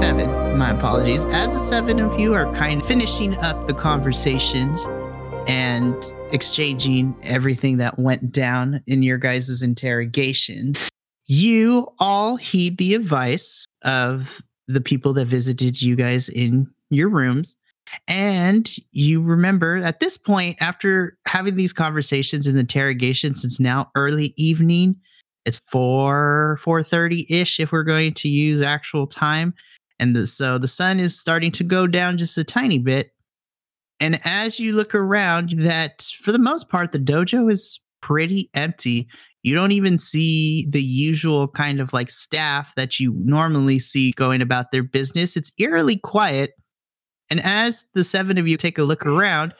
seven, my apologies, as the seven of you are kind of finishing up the conversations exchanging everything that went down in your guys' interrogations, you all heed the advice of the people that visited you guys in your rooms. And you remember at this point, after having these conversations and interrogations, it's now early evening. It's four four thirty ish if we're going to use actual time, and the, so the sun is starting to go down just a tiny bit. And as you look around, that for the most part the dojo is pretty empty. You don't even see the usual kind of like staff that you normally see going about their business. It's eerily quiet. And as the seven of you take a look around,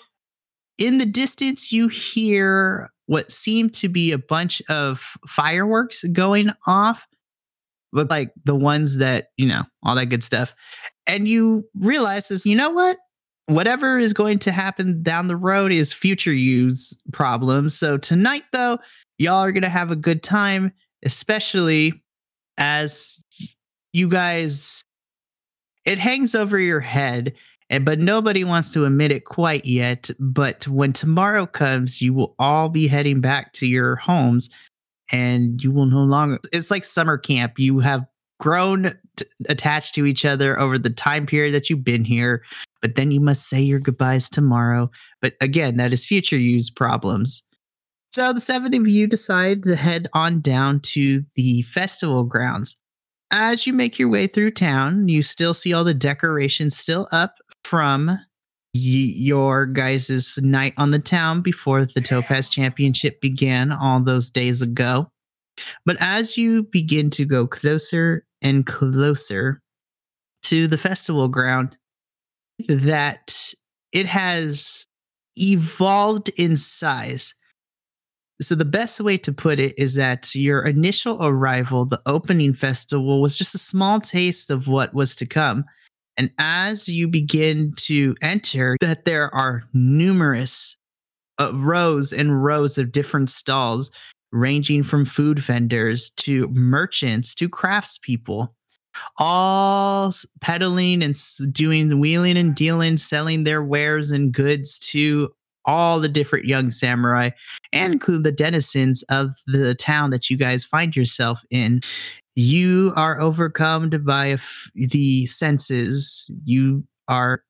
in the distance, you hear what seem to be a bunch of fireworks going off, but like the ones that, you know, all that good stuff. And you realize you know what? Whatever is going to happen down the road is future use problems. So tonight, though, y'all are going to have a good time, especially as you guys, it hangs over your head and but nobody wants to admit it quite yet but when tomorrow comes you will all be heading back to your homes and you will no longer it's like summer camp you have grown t- attached to each other over the time period that you've been here but then you must say your goodbyes tomorrow. But again that is future use problems. So the seven of you decide to head on down to the festival grounds. As you make your way through town, you still see all the decorations still up from y- your guys' night on the town before the Topaz Championship began all those days ago. But as you begin to go closer and closer to the festival ground, that it has evolved in size. So, the best way to put it is that your initial arrival, the opening festival, was just a small taste of what was to come. And as you begin to enter, that there are numerous uh, rows and rows of different stalls, ranging from food vendors to merchants to craftspeople, all peddling and doing the wheeling and dealing, selling their wares and goods to all the different young samurai and include the denizens of the town that you guys find yourself in. You are overcome by f- the senses. You are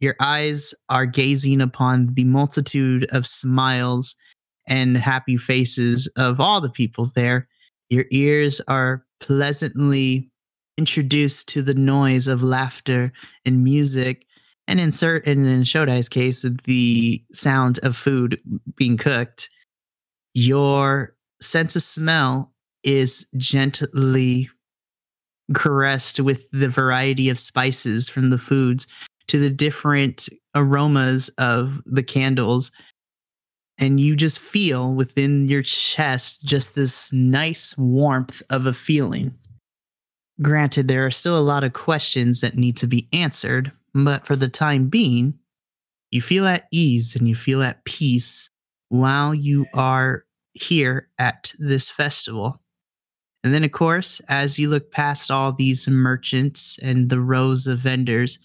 your eyes are gazing upon the multitude of smiles and happy faces of all the people there. Your ears are pleasantly introduced to the noise of laughter and music and in certain in Shotai's case the sound of food being cooked your sense of smell is gently caressed with the variety of spices from the foods to the different aromas of the candles. And you just feel within your chest just this nice warmth of a feeling. Granted, there are still a lot of questions that need to be answered, but for the time being, you feel at ease and you feel at peace while you are here at this festival. And then, of course, as you look past all these merchants and the rows of vendors,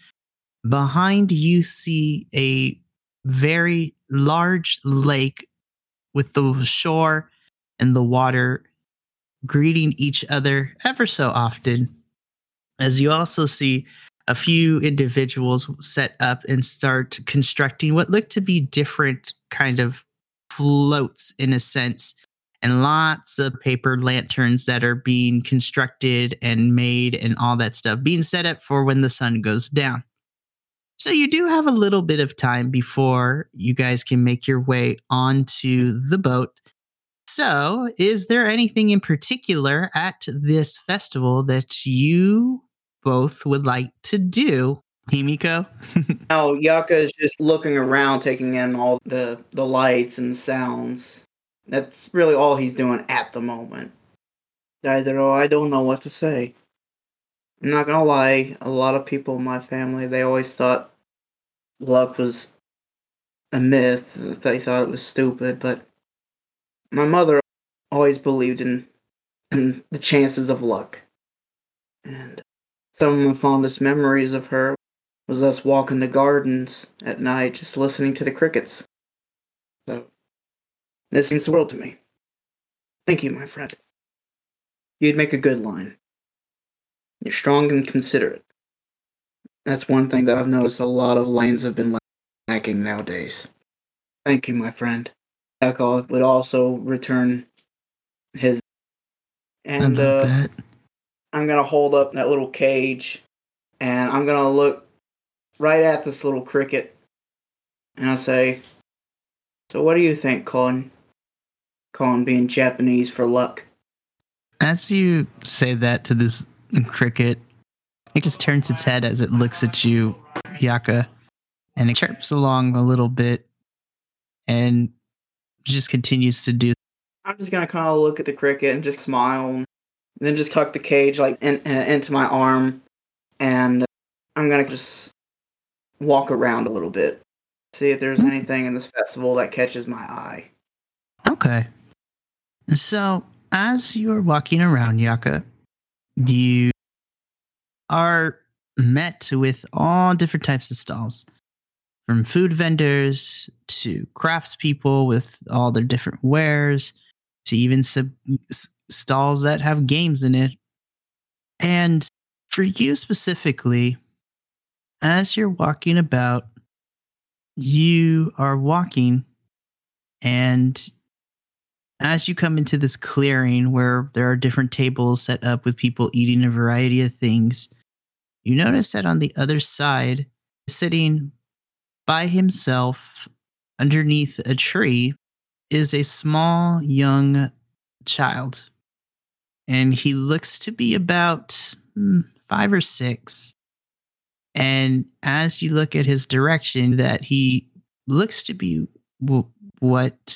behind you see a very large lake with the shore and the water greeting each other ever so often. As you also see a few individuals set up and start constructing what look to be different kind of floats in a sense and lots of paper lanterns that are being constructed and made and all that stuff being set up for when the sun goes down. So you do have a little bit of time before you guys can make your way onto the boat. So, is there anything in particular at this festival that you both would like to do? Himiko? Now oh, Yaka is just looking around, taking in all the the lights and sounds. That's really all he's doing at the moment. Guys, oh, I don't know what to say. I'm not gonna lie, a lot of people in my family, they always thought luck was a myth. They thought it was stupid, but my mother always believed in, in the chances of luck. And some of my fondest memories of her was us walking the gardens at night just listening to the crickets. So, this means the world to me. Thank you, my friend. You'd make a good Lion. You're strong and considerate. That's one thing that I've noticed a lot of Lions have been lacking nowadays. Thank you, my friend. Echo would also return his. And uh, I'm gonna hold up that little cage, and I'm gonna look right at this little cricket, and I say, "So, what do you think, Koun? Koun being Japanese for luck." As you say that to this cricket, it just turns its head as it looks at you, Yaka, and it chirps along a little bit, and just continues to do. I'm just gonna kind of look at the cricket and just smile, and then just tuck the cage like in, uh, into my arm, and I'm gonna just walk around a little bit, see if there's anything in this festival that catches my eye. Okay. So as you're walking around, Yaka, you are met with all different types of stalls from food vendors to craftspeople with all their different wares to even some stalls that have games in it. And for you specifically, as you're walking about, you are walking, and as you come into this clearing where there are different tables set up with people eating a variety of things, you notice that on the other side, sitting by himself underneath a tree, is a small young child. And he looks to be about hmm, five or six. And as you look at his direction, that he looks to be what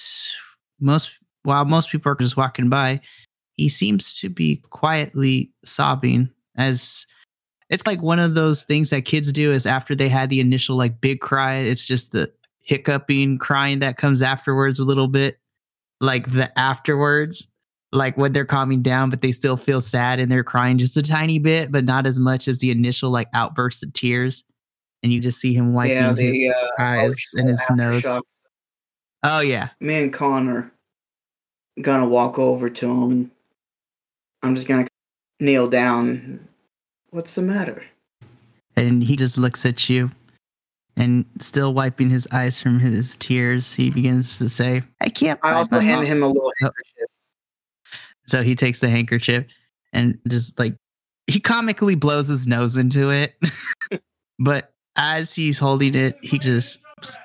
most, while most people are just walking by, he seems to be quietly sobbing as it's like one of those things that kids do is after they had the initial like big cry, it's just the hiccuping crying that comes afterwards a little bit. Like the afterwards, like when they're calming down, but they still feel sad and they're crying just a tiny bit, but not as much as the initial like outburst of tears. And you just see him wiping yeah, the, his uh, eyes and his nose. Shock. Oh yeah. Me and Connor gonna walk over to him. I'm just gonna kneel down What's the matter? And he just looks at you and still wiping his eyes from his tears, he begins to say, I can't. I also hand him a little oh. handkerchief. So he takes the handkerchief and just like he comically blows his nose into it. but as he's holding it, he just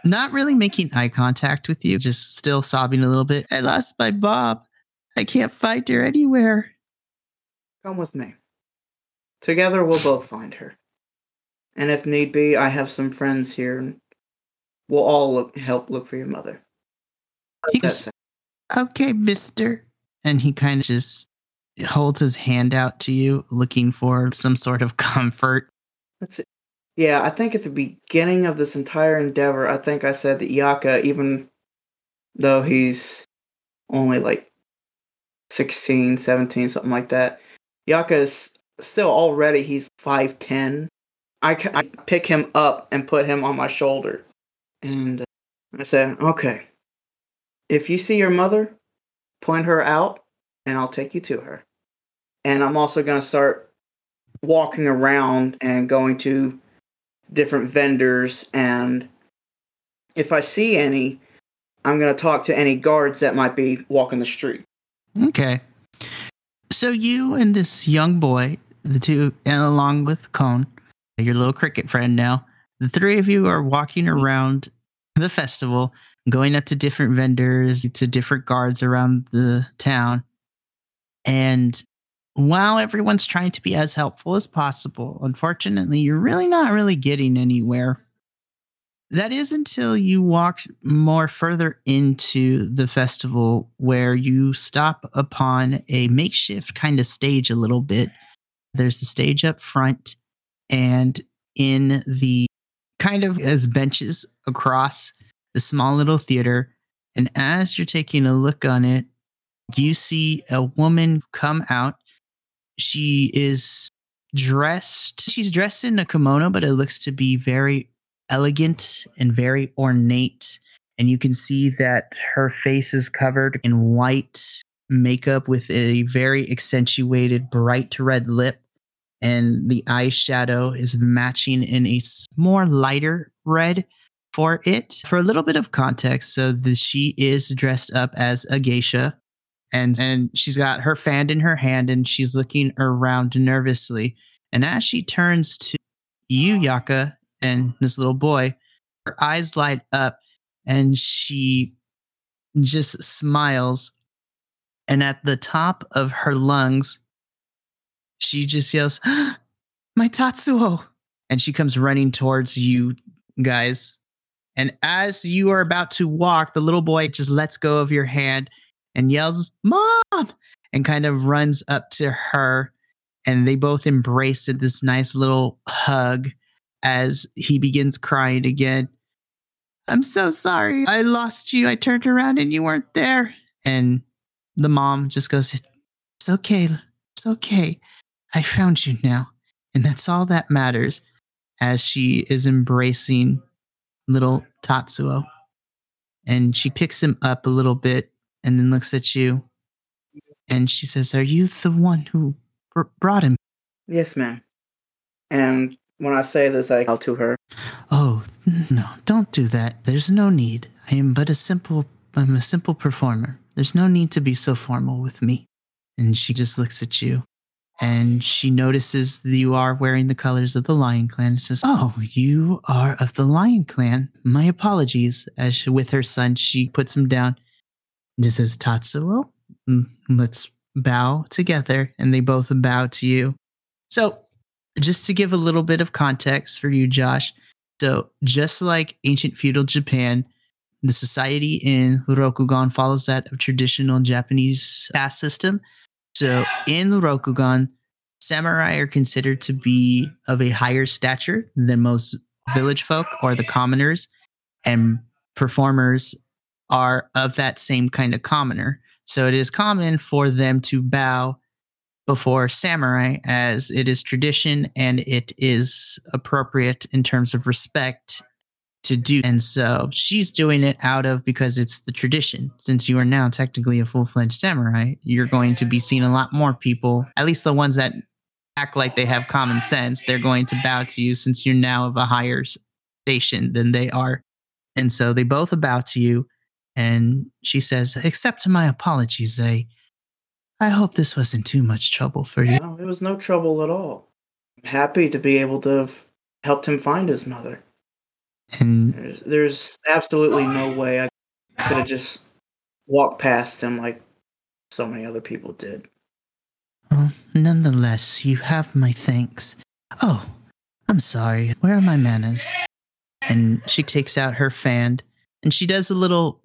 not really making eye contact with you, just still sobbing a little bit. I lost my Bob. I can't find her anywhere. Come with me. Together we'll both find her. And if need be, I have some friends here and we'll all look, help look for your mother. Okay, mister. And he kind of just holds his hand out to you, looking for some sort of comfort. That's it. Yeah, I think at the beginning of this entire endeavor, I think I said that Yaka, even though he's only like 16, 17, something like that, Yaka is still already he's 5'10. I, I pick him up and put him on my shoulder. And uh, I said, okay, if you see your mother, point her out and I'll take you to her. And I'm also going to start walking around and going to different vendors. And if I see any, I'm going to talk to any guards that might be walking the street. Okay. So you and this young boy the two, and along with Cone, your little cricket friend now, the three of you are walking around the festival, going up to different vendors, to different guards around the town. And while everyone's trying to be as helpful as possible, unfortunately, you're really not really getting anywhere. That is until you walk more further into the festival where you stop upon a makeshift kind of stage a little bit. There's a stage up front, and in the kind of as benches across the small little theater. And as you're taking a look on it, you see a woman come out. She is dressed, she's dressed in a kimono, but it looks to be very elegant and very ornate. And you can see that her face is covered in white makeup with a very accentuated bright red lip. And the eyeshadow is matching in a more lighter red for it. For a little bit of context, so the, she is dressed up as a geisha. And, and she's got her fan in her hand and she's looking around nervously. And as she turns to you, Yaka, and this little boy, her eyes light up and she just smiles. And at the top of her lungs, she just yells, My Tatsuo! And she comes running towards you guys. And as you are about to walk, the little boy just lets go of your hand and yells, Mom! And kind of runs up to her. And they both embrace it, this nice little hug as he begins crying again. I'm so sorry. I lost you. I turned around and you weren't there. And the mom just goes, It's okay. It's okay. I found you now. And that's all that matters as she is embracing little Tatsuo. And she picks him up a little bit and then looks at you. And she says, Are you the one who br- brought him? Yes, ma'am. And when I say this, I call to her. Oh, no, don't do that. There's no need. I am but a simple I'm a simple performer. There's no need to be so formal with me. And she just looks at you and she notices that you are wearing the colors of the Lion Clan and says, Oh, you are of the Lion Clan. My apologies. As she, with her son, she puts him down and just says, Tatsuo, mm, let's bow together. And they both bow to you. So, just to give a little bit of context for you, Josh. So, just like ancient feudal Japan, the society in Rokugan follows that of traditional Japanese caste system. So in Rokugan, samurai are considered to be of a higher stature than most village folk or the commoners, and performers are of that same kind of commoner. So it is common for them to bow before samurai as it is tradition and it is appropriate in terms of respect to do. And so she's doing it out of because it's the tradition. Since you are now technically a full fledged samurai, you're going to be seeing a lot more people, at least the ones that act like they have common sense, they're going to bow to you since you're now of a higher station than they are. And so they both bow to you. And she says, Accept my apologies, Zay. I hope this wasn't too much trouble for you. No, it was no trouble at all. I'm happy to be able to have helped him find his mother. And There's, there's absolutely no way I could have just walked past him like so many other people did. well, nonetheless, you have my thanks. Oh, I'm sorry. Where are my manners? And she takes out her fan and she does a little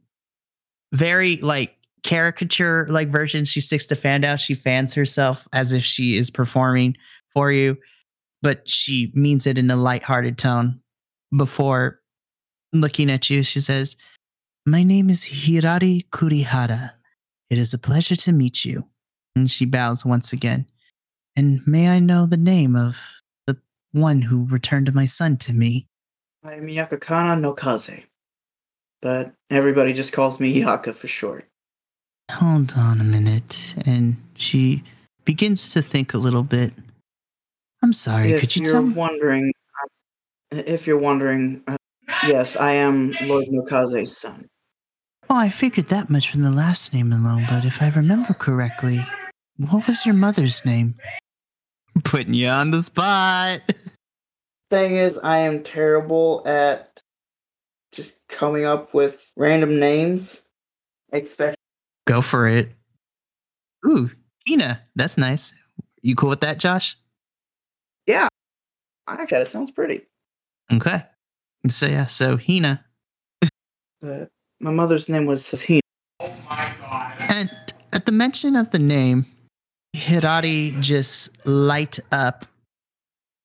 very like caricature like version. She sticks fan out. She fans herself as if she is performing for you, but she means it in a lighthearted tone. Before looking at you, she says, My name is Hirari Kurihara. It is a pleasure to meet you. And she bows once again. And may I know the name of the one who returned my son to me? I am Yakakana no Kaze. But everybody just calls me Yaka for short. Hold on a minute. And she begins to think a little bit. I'm sorry, if could you you're tell me? wondering, if you're wondering, uh, yes, I am Lord Nokaze's son. Oh, I figured that much from the last name alone, but if I remember correctly, what was your mother's name? Putting you on the spot. Thing is, I am terrible at just coming up with random names, especially. Go for it. Ooh, Tina, that's nice. You cool with that, Josh? Yeah, I actually, that sounds pretty. Okay. So yeah, so Hina. Uh, my mother's name was Hina. Oh my god. And at the mention of the name, Hirari just light up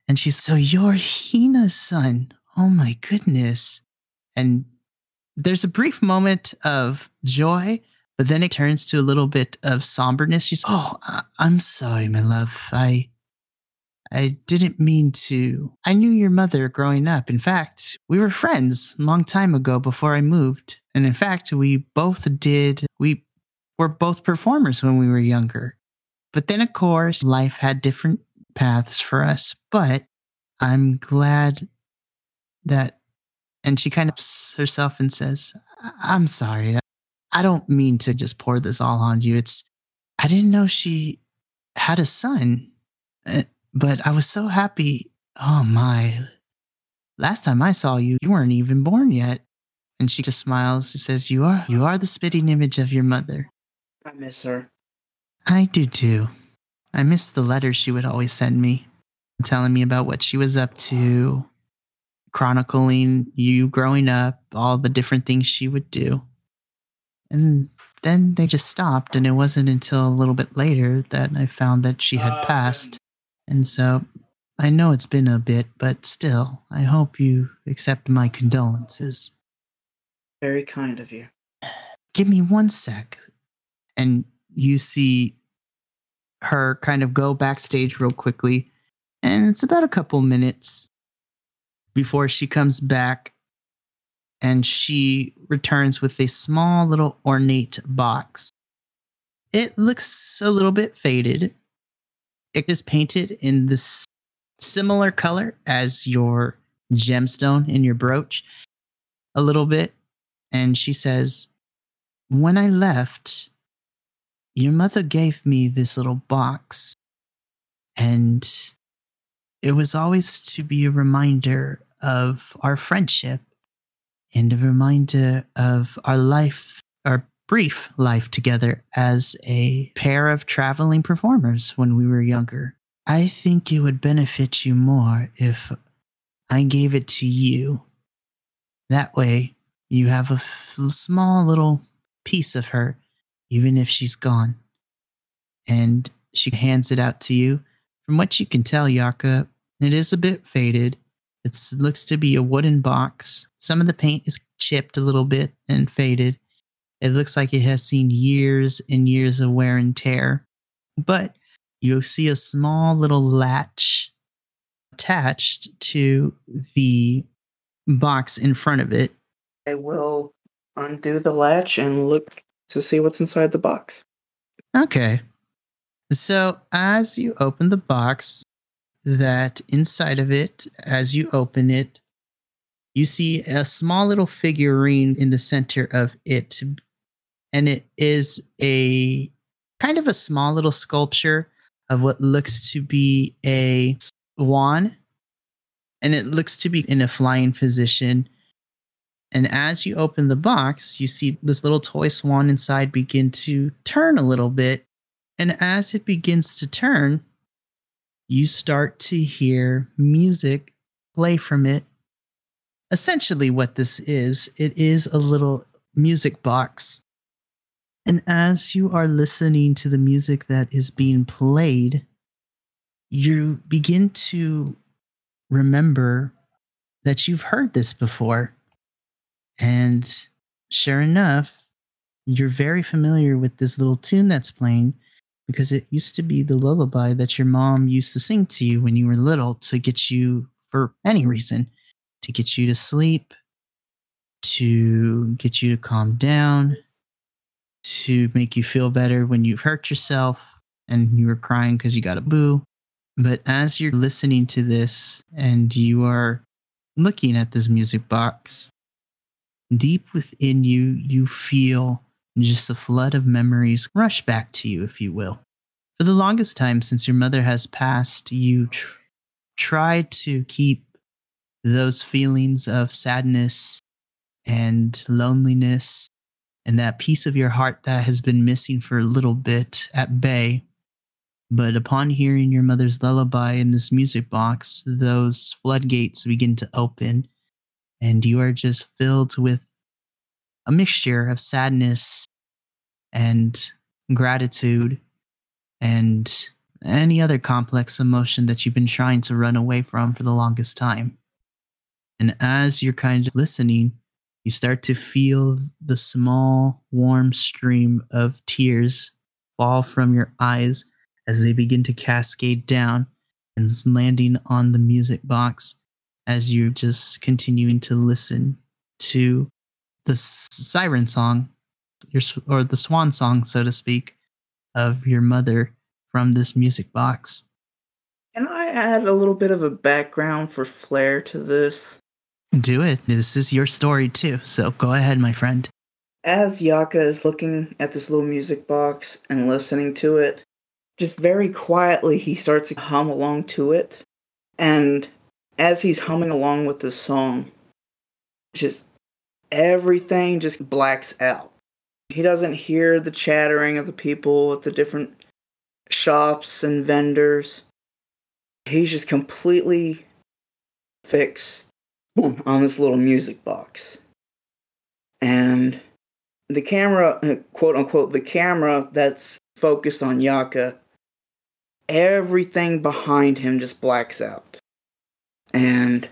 and she's so you're Hina's son. Oh my goodness. And there's a brief moment of joy, but then it turns to a little bit of somberness. She's, oh, I'm sorry, my love. I I didn't mean to. I knew your mother growing up. In fact, we were friends a long time ago before I moved. And in fact, we both did, we were both performers when we were younger. But then, of course, life had different paths for us. But I'm glad that, and she kind of herself and says, I'm sorry. I don't mean to just pour this all on you. It's, I didn't know she had a son. Uh, but I was so happy. Oh my. Last time I saw you, you weren't even born yet. And she just smiles. She says, You are you are the spitting image of your mother. I miss her. I do too. I miss the letters she would always send me, telling me about what she was up to, chronicling you growing up, all the different things she would do. And then they just stopped, and it wasn't until a little bit later that I found that she had ah, passed. And so I know it's been a bit, but still, I hope you accept my condolences. Very kind of you. Give me one sec. And you see her kind of go backstage real quickly. And it's about a couple minutes before she comes back and she returns with a small little ornate box. It looks a little bit faded. It is painted in this similar color as your gemstone in your brooch, a little bit. And she says, When I left, your mother gave me this little box, and it was always to be a reminder of our friendship and a reminder of our life, our brief life together as a pair of traveling performers when we were younger. I think it would benefit you more if I gave it to you. That way, you have a f- small little piece of her, even if she's gone. And she hands it out to you. From what you can tell, Yaka, it is a bit faded. It looks to be a wooden box. Some of the paint is chipped a little bit and faded. It looks like it has seen years and years of wear and tear. But you see a small little latch attached to the box in front of it. I will undo the latch and look to see what's inside the box. Okay. So as you open the box, that inside of it, as you open it, you see a small little figurine in the center of it. And it is a kind of a small little sculpture of what looks to be a swan. And it looks to be in a flying position. And as you open the box, you see this little toy swan inside begin to turn a little bit. And as it begins to turn, you start to hear music play from it. Essentially, what this is, it is a little music box. And as you are listening to the music that is being played, you begin to remember that you've heard this before. And sure enough, you're very familiar with this little tune that's playing because it used to be the lullaby that your mom used to sing to you when you were little to get you, for any reason, to get you to sleep, to get you to calm down, to make you feel better when you've hurt yourself and you were crying because you got a boo. But as you're listening to this and you are looking at this music box, deep within you, you feel just a flood of memories rush back to you, if you will. For the longest time since your mother has passed, you tr- tried to keep those feelings of sadness and loneliness and that piece of your heart that has been missing for a little bit at bay. But upon hearing your mother's lullaby in this music box, those floodgates begin to open and you are just filled with a mixture of sadness and gratitude and any other complex emotion that you've been trying to run away from for the longest time. And as you're kind of listening, you start to feel the small, warm stream of tears fall from your eyes as they begin to cascade down and landing on the music box as you're just continuing to listen to the siren song your or the swan song so to speak of your mother from this music box. Can i add a little bit of a background for flair to this? Do it. This is your story too so go ahead my friend. As yaka is looking at this little music box and listening to it just very quietly he starts to hum along to it. And as he's humming along with this song just everything just blacks out. He doesn't hear the chattering of the people at the different shops and vendors. He's just completely fixed on this little music box. And the camera quote unquote the camera that's focused on yaka everything behind him just blacks out. And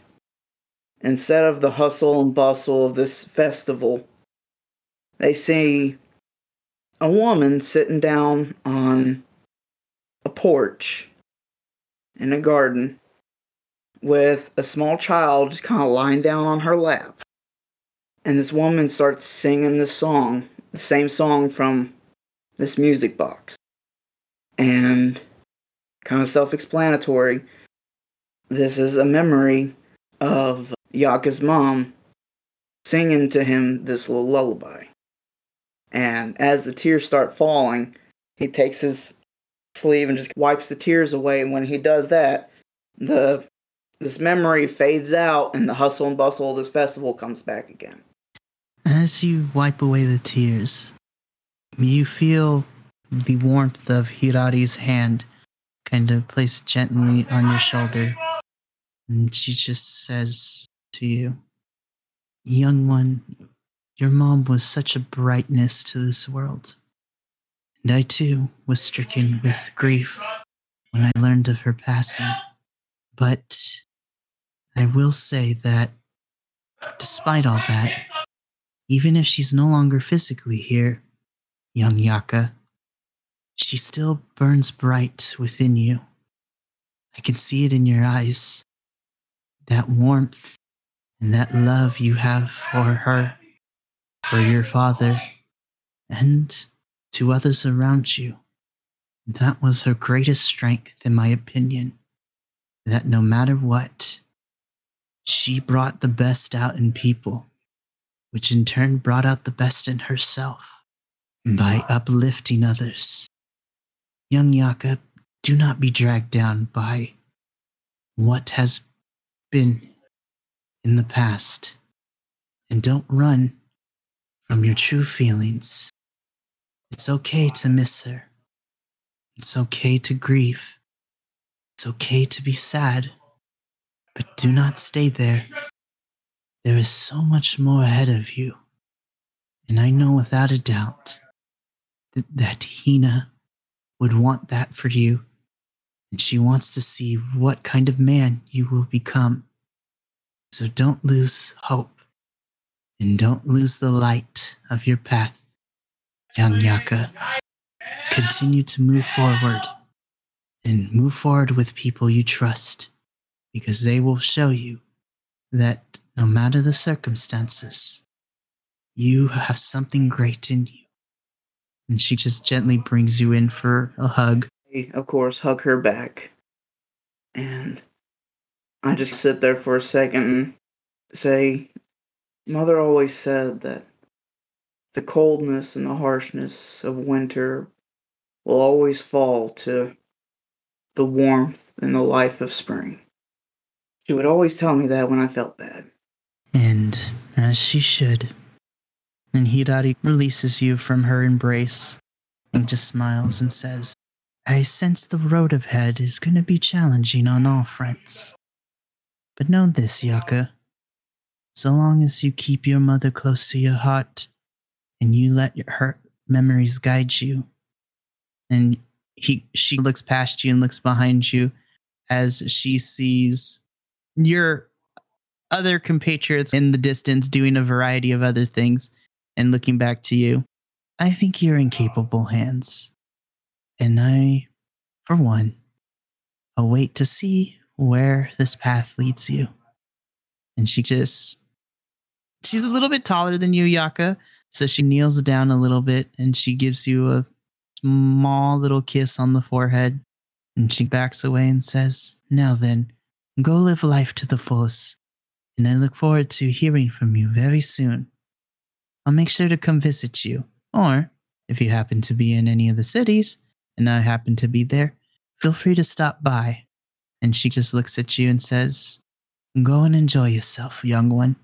instead of the hustle and bustle of this festival, they see a woman sitting down on a porch in a garden with a small child just kind of lying down on her lap. And this woman starts singing this song, the same song from this music box. And kind of self explanatory. This is a memory of Yaka's mom singing to him this little lullaby. And as the tears start falling, he takes his sleeve and just wipes the tears away. And when he does that, the this memory fades out and the hustle and bustle of this festival comes back again. As you wipe away the tears, you feel the warmth of Hirari's hand kind of placed gently on your shoulder. And she just says to you, Young one, your mom was such a brightness to this world. And I too was stricken with grief when I learned of her passing. But I will say that despite all that, even if she's no longer physically here, young Yaka, she still burns bright within you. I can see it in your eyes. That warmth and that love you have for her, for your father, and to others around you. That was her greatest strength, in my opinion. That no matter what, she brought the best out in people, which in turn brought out the best in herself by mm-hmm. uplifting others Young Yaka, do not be dragged down by what has been in the past. And don't run from your true feelings. It's okay to miss her. It's okay to grieve. It's okay to be sad. But do not stay there. There is so much more ahead of you. And I know without a doubt that, that Hina would want that for you. And she wants to see what kind of man you will become. So don't lose hope and don't lose the light of your path, young Yaka. Continue to move forward and move forward with people you trust because they will show you that no matter the circumstances, you have something great in you and she just gently brings you in for a hug. Of course, hug her back. And I just sit there for a second and say, Mother always said that the coldness and the harshness of winter will always fall to the warmth and the life of spring. She would always tell me that when I felt bad. And as she should and Hirari releases you from her embrace and just smiles and says, I sense the road ahead is going to be challenging on all fronts. But know this, Yaka. so long as you keep your mother close to your heart and you let her memories guide you. And he she looks past you and looks behind you as she sees your other compatriots in the distance doing a variety of other things and looking back to you. I think you're in capable hands. And I, for one, await to see where this path leads you. And she just, she's a little bit taller than you, Yaka. So she kneels down a little bit and she gives you a small little kiss on the forehead. And she backs away and says, Now then, go live life to the fullest. And I look forward to hearing from you very soon. I'll make sure to come visit you. Or, if you happen to be in any of the cities and I happen to be there, feel free to stop by. And she just looks at you and says, Go and enjoy yourself, young one.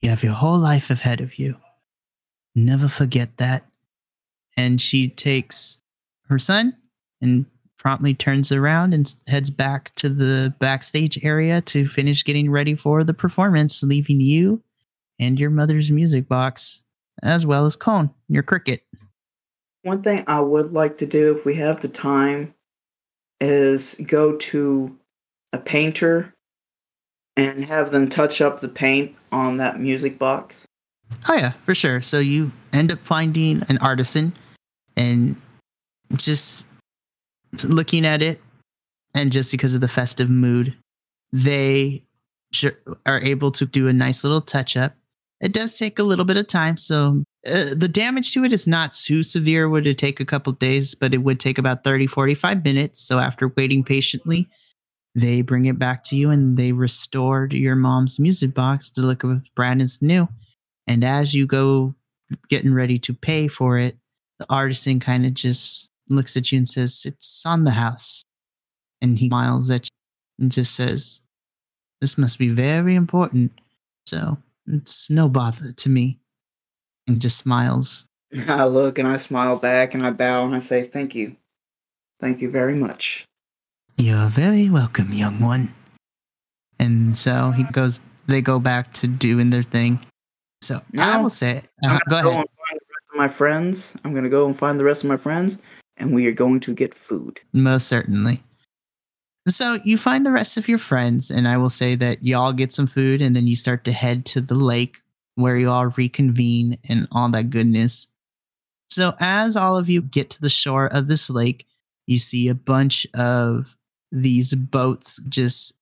You have your whole life ahead of you. Never forget that. And she takes her son and promptly turns around and heads back to the backstage area to finish getting ready for the performance, leaving you and your mother's music box, as well as Cone, your cricket. One thing I would like to do if we have the time is go to a painter and have them touch up the paint on that music box. Oh yeah, for sure. So you end up finding an artisan and just looking at it and just because of the festive mood, they are able to do a nice little touch up. It does take a little bit of time, so uh, the damage to it is not too severe. Would it take a couple days, but it would take about 30, 45 minutes. So after waiting patiently, they bring it back to you and they restored your mom's music box to look brand new. And as you go getting ready to pay for it, the artisan kind of just looks at you and says, It's on the house. And he smiles at you and just says, This must be very important. So it's no bother to me. And just smiles. I look and I smile back and I bow and I say, Thank you. Thank you very much. You're very welcome, young one. And so he goes, they go back to doing their thing. So now, I will say, uh, go, go ahead. find the rest of my friends. I'm going to go and find the rest of my friends, and we are going to get food. Most certainly. So you find the rest of your friends, and I will say that y'all get some food, and then you start to head to the lake where you all reconvene and all that goodness. So as all of you get to the shore of this lake, you see a bunch of these boats just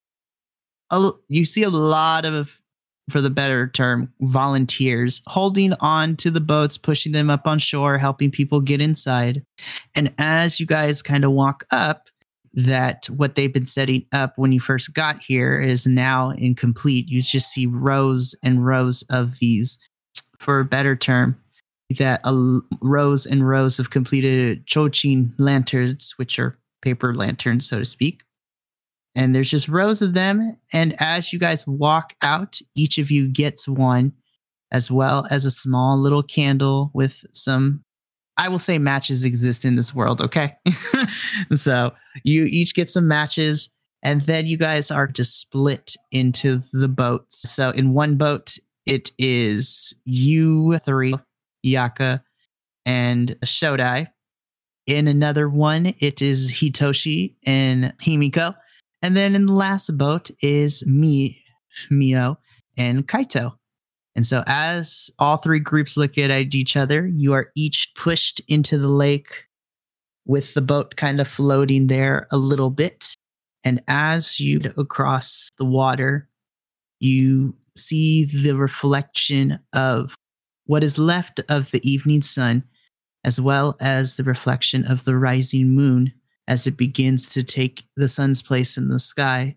you see a lot of for the better term volunteers holding on to the boats pushing them up on shore helping people get inside. And as you guys kind of walk up that what they've been setting up when you first got here is now incomplete. You just see rows and rows of these for a better term that uh, rows and rows of completed chochin lanterns, which are paper lanterns, so to speak. And there's just rows of them. And as you guys walk out, each of you gets one, as well as a small little candle with some, I will say matches exist in this world, okay? so you each get some matches. And then you guys are just split into the boats. So in one boat, it is you three Yaka, and Shotai. In another one, it is Hitoshi and Himiko. And then in the last boat is me, Miyo, and Kaito. And so as all three groups look at each other, you are each pushed into the lake with the boat kind of floating there a little bit. And as you across the water, you see the reflection of what is left of the evening sun, as well as the reflection of the rising moon as it begins to take the sun's place in the sky.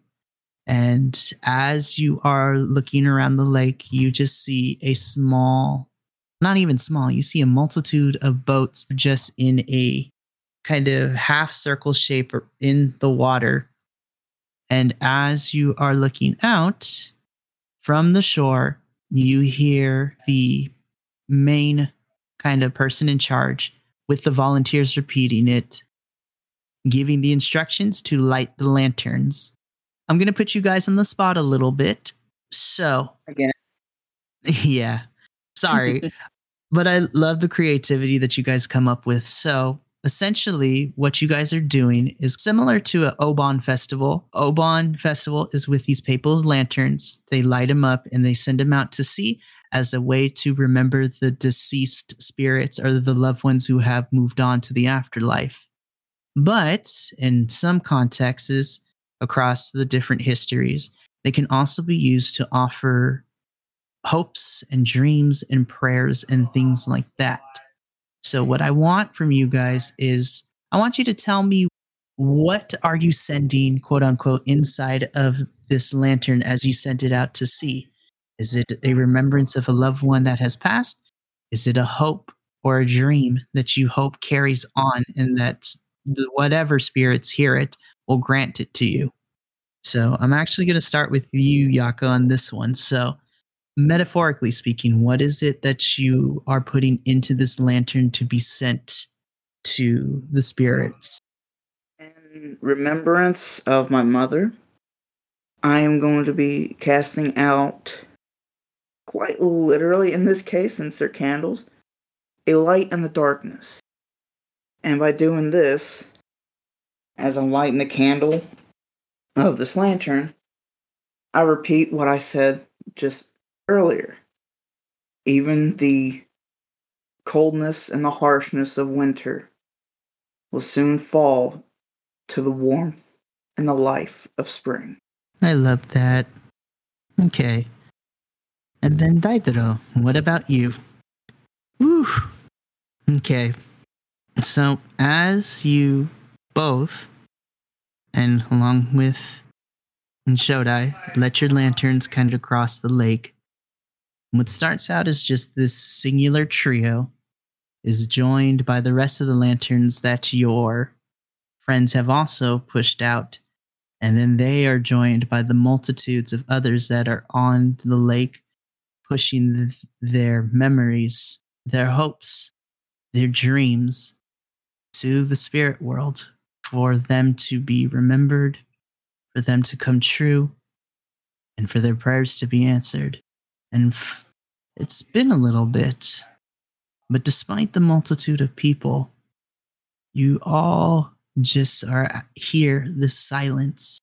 And as you are looking around the lake, you just see a small, not even small, you see a multitude of boats just in a kind of half circle shape in the water. And as you are looking out from the shore, you hear the main kind of person in charge with the volunteers repeating it, giving the instructions to light the lanterns. I'm going to put you guys on the spot a little bit. So, again, yeah. Sorry. but I love the creativity that you guys come up with. So essentially what you guys are doing is similar to an Obon festival. Obon festival is with these papal lanterns. They light them up and they send them out to sea as a way to remember the deceased spirits or the loved ones who have moved on to the afterlife. But in some contexts across the different histories, they can also be used to offer hopes and dreams and prayers and things like that. So what I want from you guys is I want you to tell me what are you sending quote unquote inside of this lantern as you sent it out to sea? Is it a remembrance of a loved one that has passed? Is it a hope or a dream that you hope carries on and that the, whatever spirits hear it will grant it to you? So I'm actually going to start with you, Yaka, on this one. So metaphorically speaking, what is it that you are putting into this lantern to be sent to the spirits? In remembrance of my mother, I am going to be casting out, quite literally in this case, since they're candles, a light in the darkness. And by doing this, as I'm lighting the candle of this lantern, I repeat what I said just earlier. Even the coldness and the harshness of winter will soon fall to the warmth and the life of spring. I love that. Okay. And then Dadairo, what about you? Woo. Okay. So as you both, and along with Shotai, let your lanterns kind of cross the lake, what starts out as just this singular trio is joined by the rest of the lanterns that your friends have also pushed out. And then they are joined by the multitudes of others that are on the lake, pushing th- their memories, their hopes, their dreams to the spirit world for them to be remembered, for them to come true, and for their prayers to be answered. And f- it's been a little bit, but despite the multitude of people, you all just are here, this silence.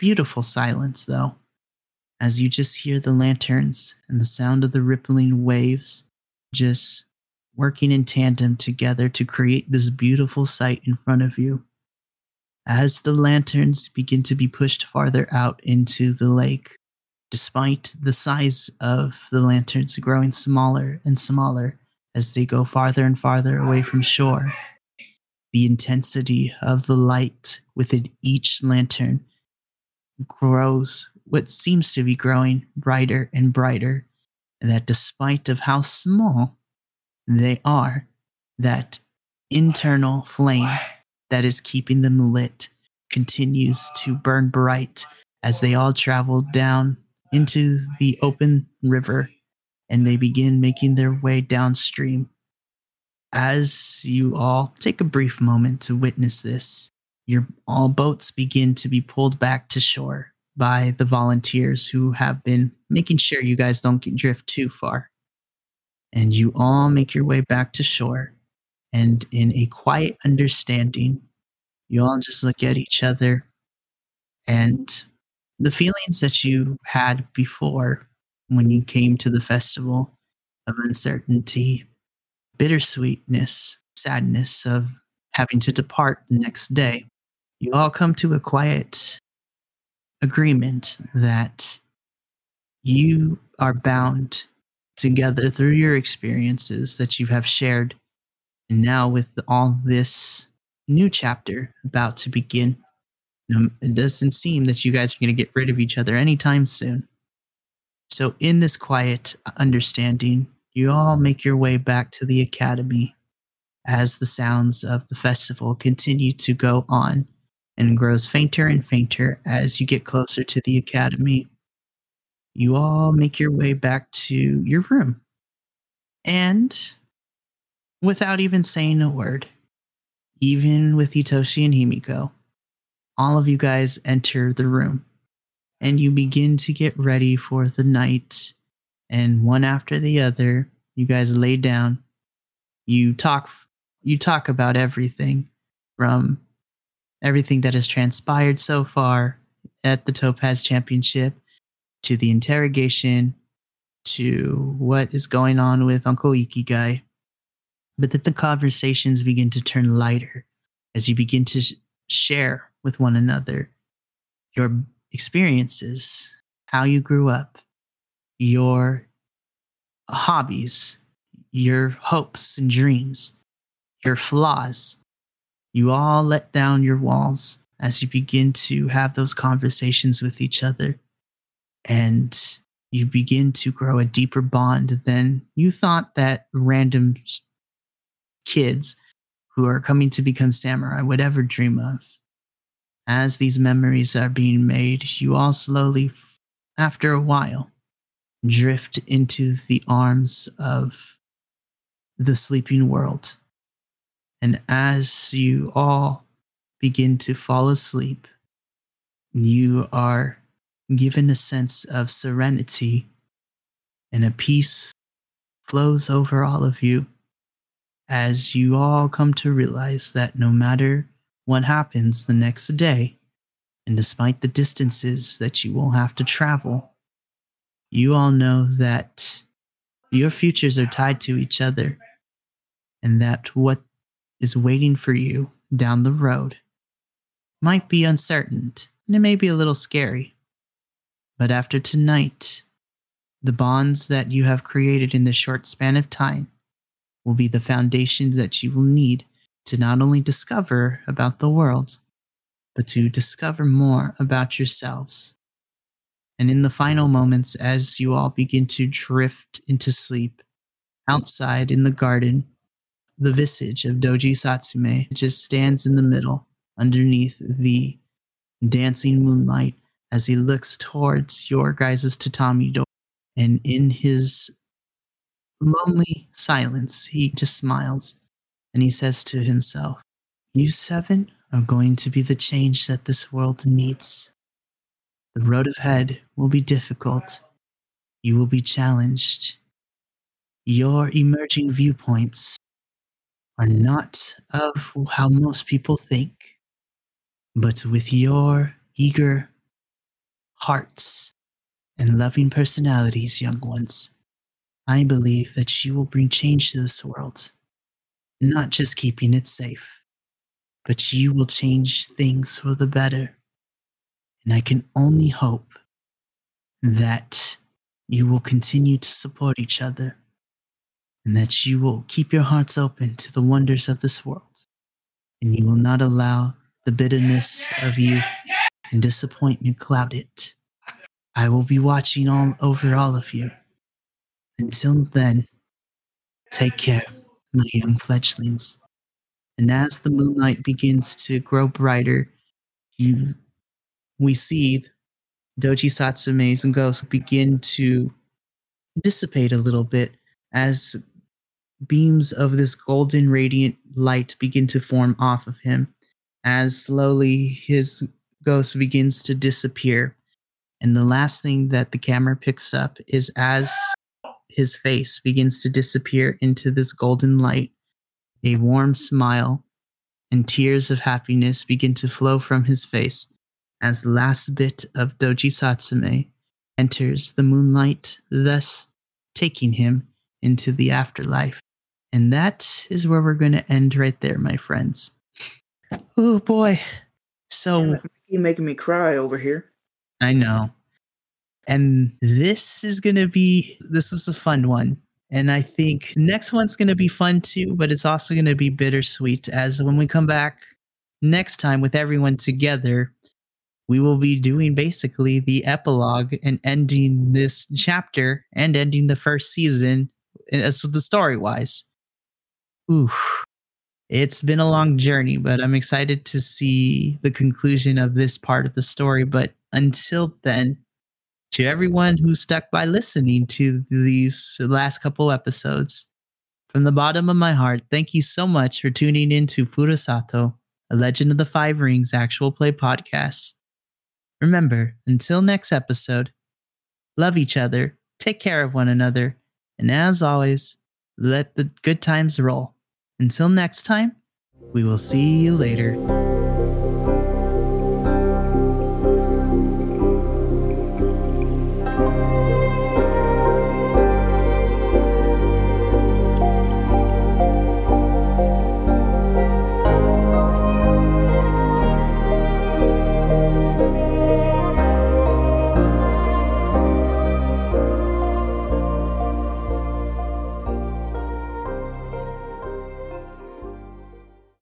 Beautiful silence, though, as you just hear the lanterns and the sound of the rippling waves just working in tandem together to create this beautiful sight in front of you. As the lanterns begin to be pushed farther out into the lake, despite the size of the lanterns growing smaller and smaller as they go farther and farther away from shore, the intensity of the light within each lantern grows what seems to be growing brighter and brighter that despite of how small they are that internal flame that is keeping them lit continues to burn bright as they all travel down into the open river and they begin making their way downstream. As you all take a brief moment to witness this, your all boats begin to be pulled back to shore by the volunteers who have been making sure you guys don't get drift too far. And you all make your way back to shore. And in a quiet understanding, you all just look at each other and the feelings that you had before when you came to the festival of uncertainty, bittersweetness, sadness of having to depart the next day, you all come to a quiet agreement that you are bound together through your experiences that you have shared. And now, with all this new chapter about to begin, um, it doesn't seem that you guys are going to get rid of each other anytime soon. So, in this quiet understanding, you all make your way back to the academy as the sounds of the festival continue to go on and grows fainter and fainter as you get closer to the academy. You all make your way back to your room. And without even saying a word, even with Hitoshi and Himiko, all of you guys enter the room and you begin to get ready for the night and one after the other, you guys lay down. You talk you talk about everything from everything that has transpired so far at the Topaz Championship to the interrogation to what is going on with Uncle Ikigai. But that the conversations begin to turn lighter as you begin to sh- share with one another your experiences, how you grew up, your hobbies, your hopes and dreams, your flaws. You all let down your walls as you begin to have those conversations with each other. And you begin to grow a deeper bond than you thought that random kids who are coming to become samurai would ever dream of. As these memories are being made, you all slowly, after a while, drift into the arms of the sleeping world. And as you all begin to fall asleep, you are given a sense of serenity and a peace flows over all of you as you all come to realize that no matter what happens the next day, and despite the distances that you will have to travel, you all know that your futures are tied to each other and that what is waiting for you down the road might be uncertain and it may be a little scary. But after tonight, the bonds that you have created in this short span of time will be the foundations that you will need to not only discover about the world, but to discover more about yourselves. And in the final moments, as you all begin to drift into sleep, outside in the garden, the visage of Doji Satsume just stands in the middle underneath the dancing moonlight as he looks towards your guys' tatami door. And in his lonely silence, he just smiles and he says to himself, You seven are going to be the change that this world needs. The road ahead will be difficult. You will be challenged. Your emerging viewpoints are not of how most people think, but with your eager hearts, and loving personalities, young ones. I believe that you will bring change to this world, not just keeping it safe, but you will change things for the better. And I can only hope that you will continue to support each other and that you will keep your hearts open to the wonders of this world and you will not allow the bitterness of youth and disappointment cloud it. I will be watching all over all of you. Until then, take care, my young fledglings. And as the moonlight begins to grow brighter, you we see Doji Satsume's and ghosts begin to dissipate a little bit as beams of this golden radiant light begin to form off of him as slowly his ghost begins to disappear. And the last thing that the camera picks up is as his face begins to disappear into this golden light, a warm smile and tears of happiness begin to flow from his face as the last bit of Doji Satsume enters the moonlight, thus taking him into the afterlife. And that is where we're going to end right there, my friends. Oh boy. So you're making me cry over here. I know. And this is going to be, this was a fun one. And I think next one's going to be fun too, but it's also going to be bittersweet as when we come back next time with everyone together, we will be doing basically the epilogue and ending this chapter and ending the first season eh, as with the story wise. Ooh, it's been a long journey, but I'm excited to see the conclusion of this part of the story. But until then, to everyone who stuck by listening to these last couple episodes, from the bottom of my heart, thank you so much for tuning in to Furusato, a Legend of the Five Rings actual play podcast. Remember, until next episode, love each other, take care of one another, and as always, let the good times roll. Until next time, we will see you later.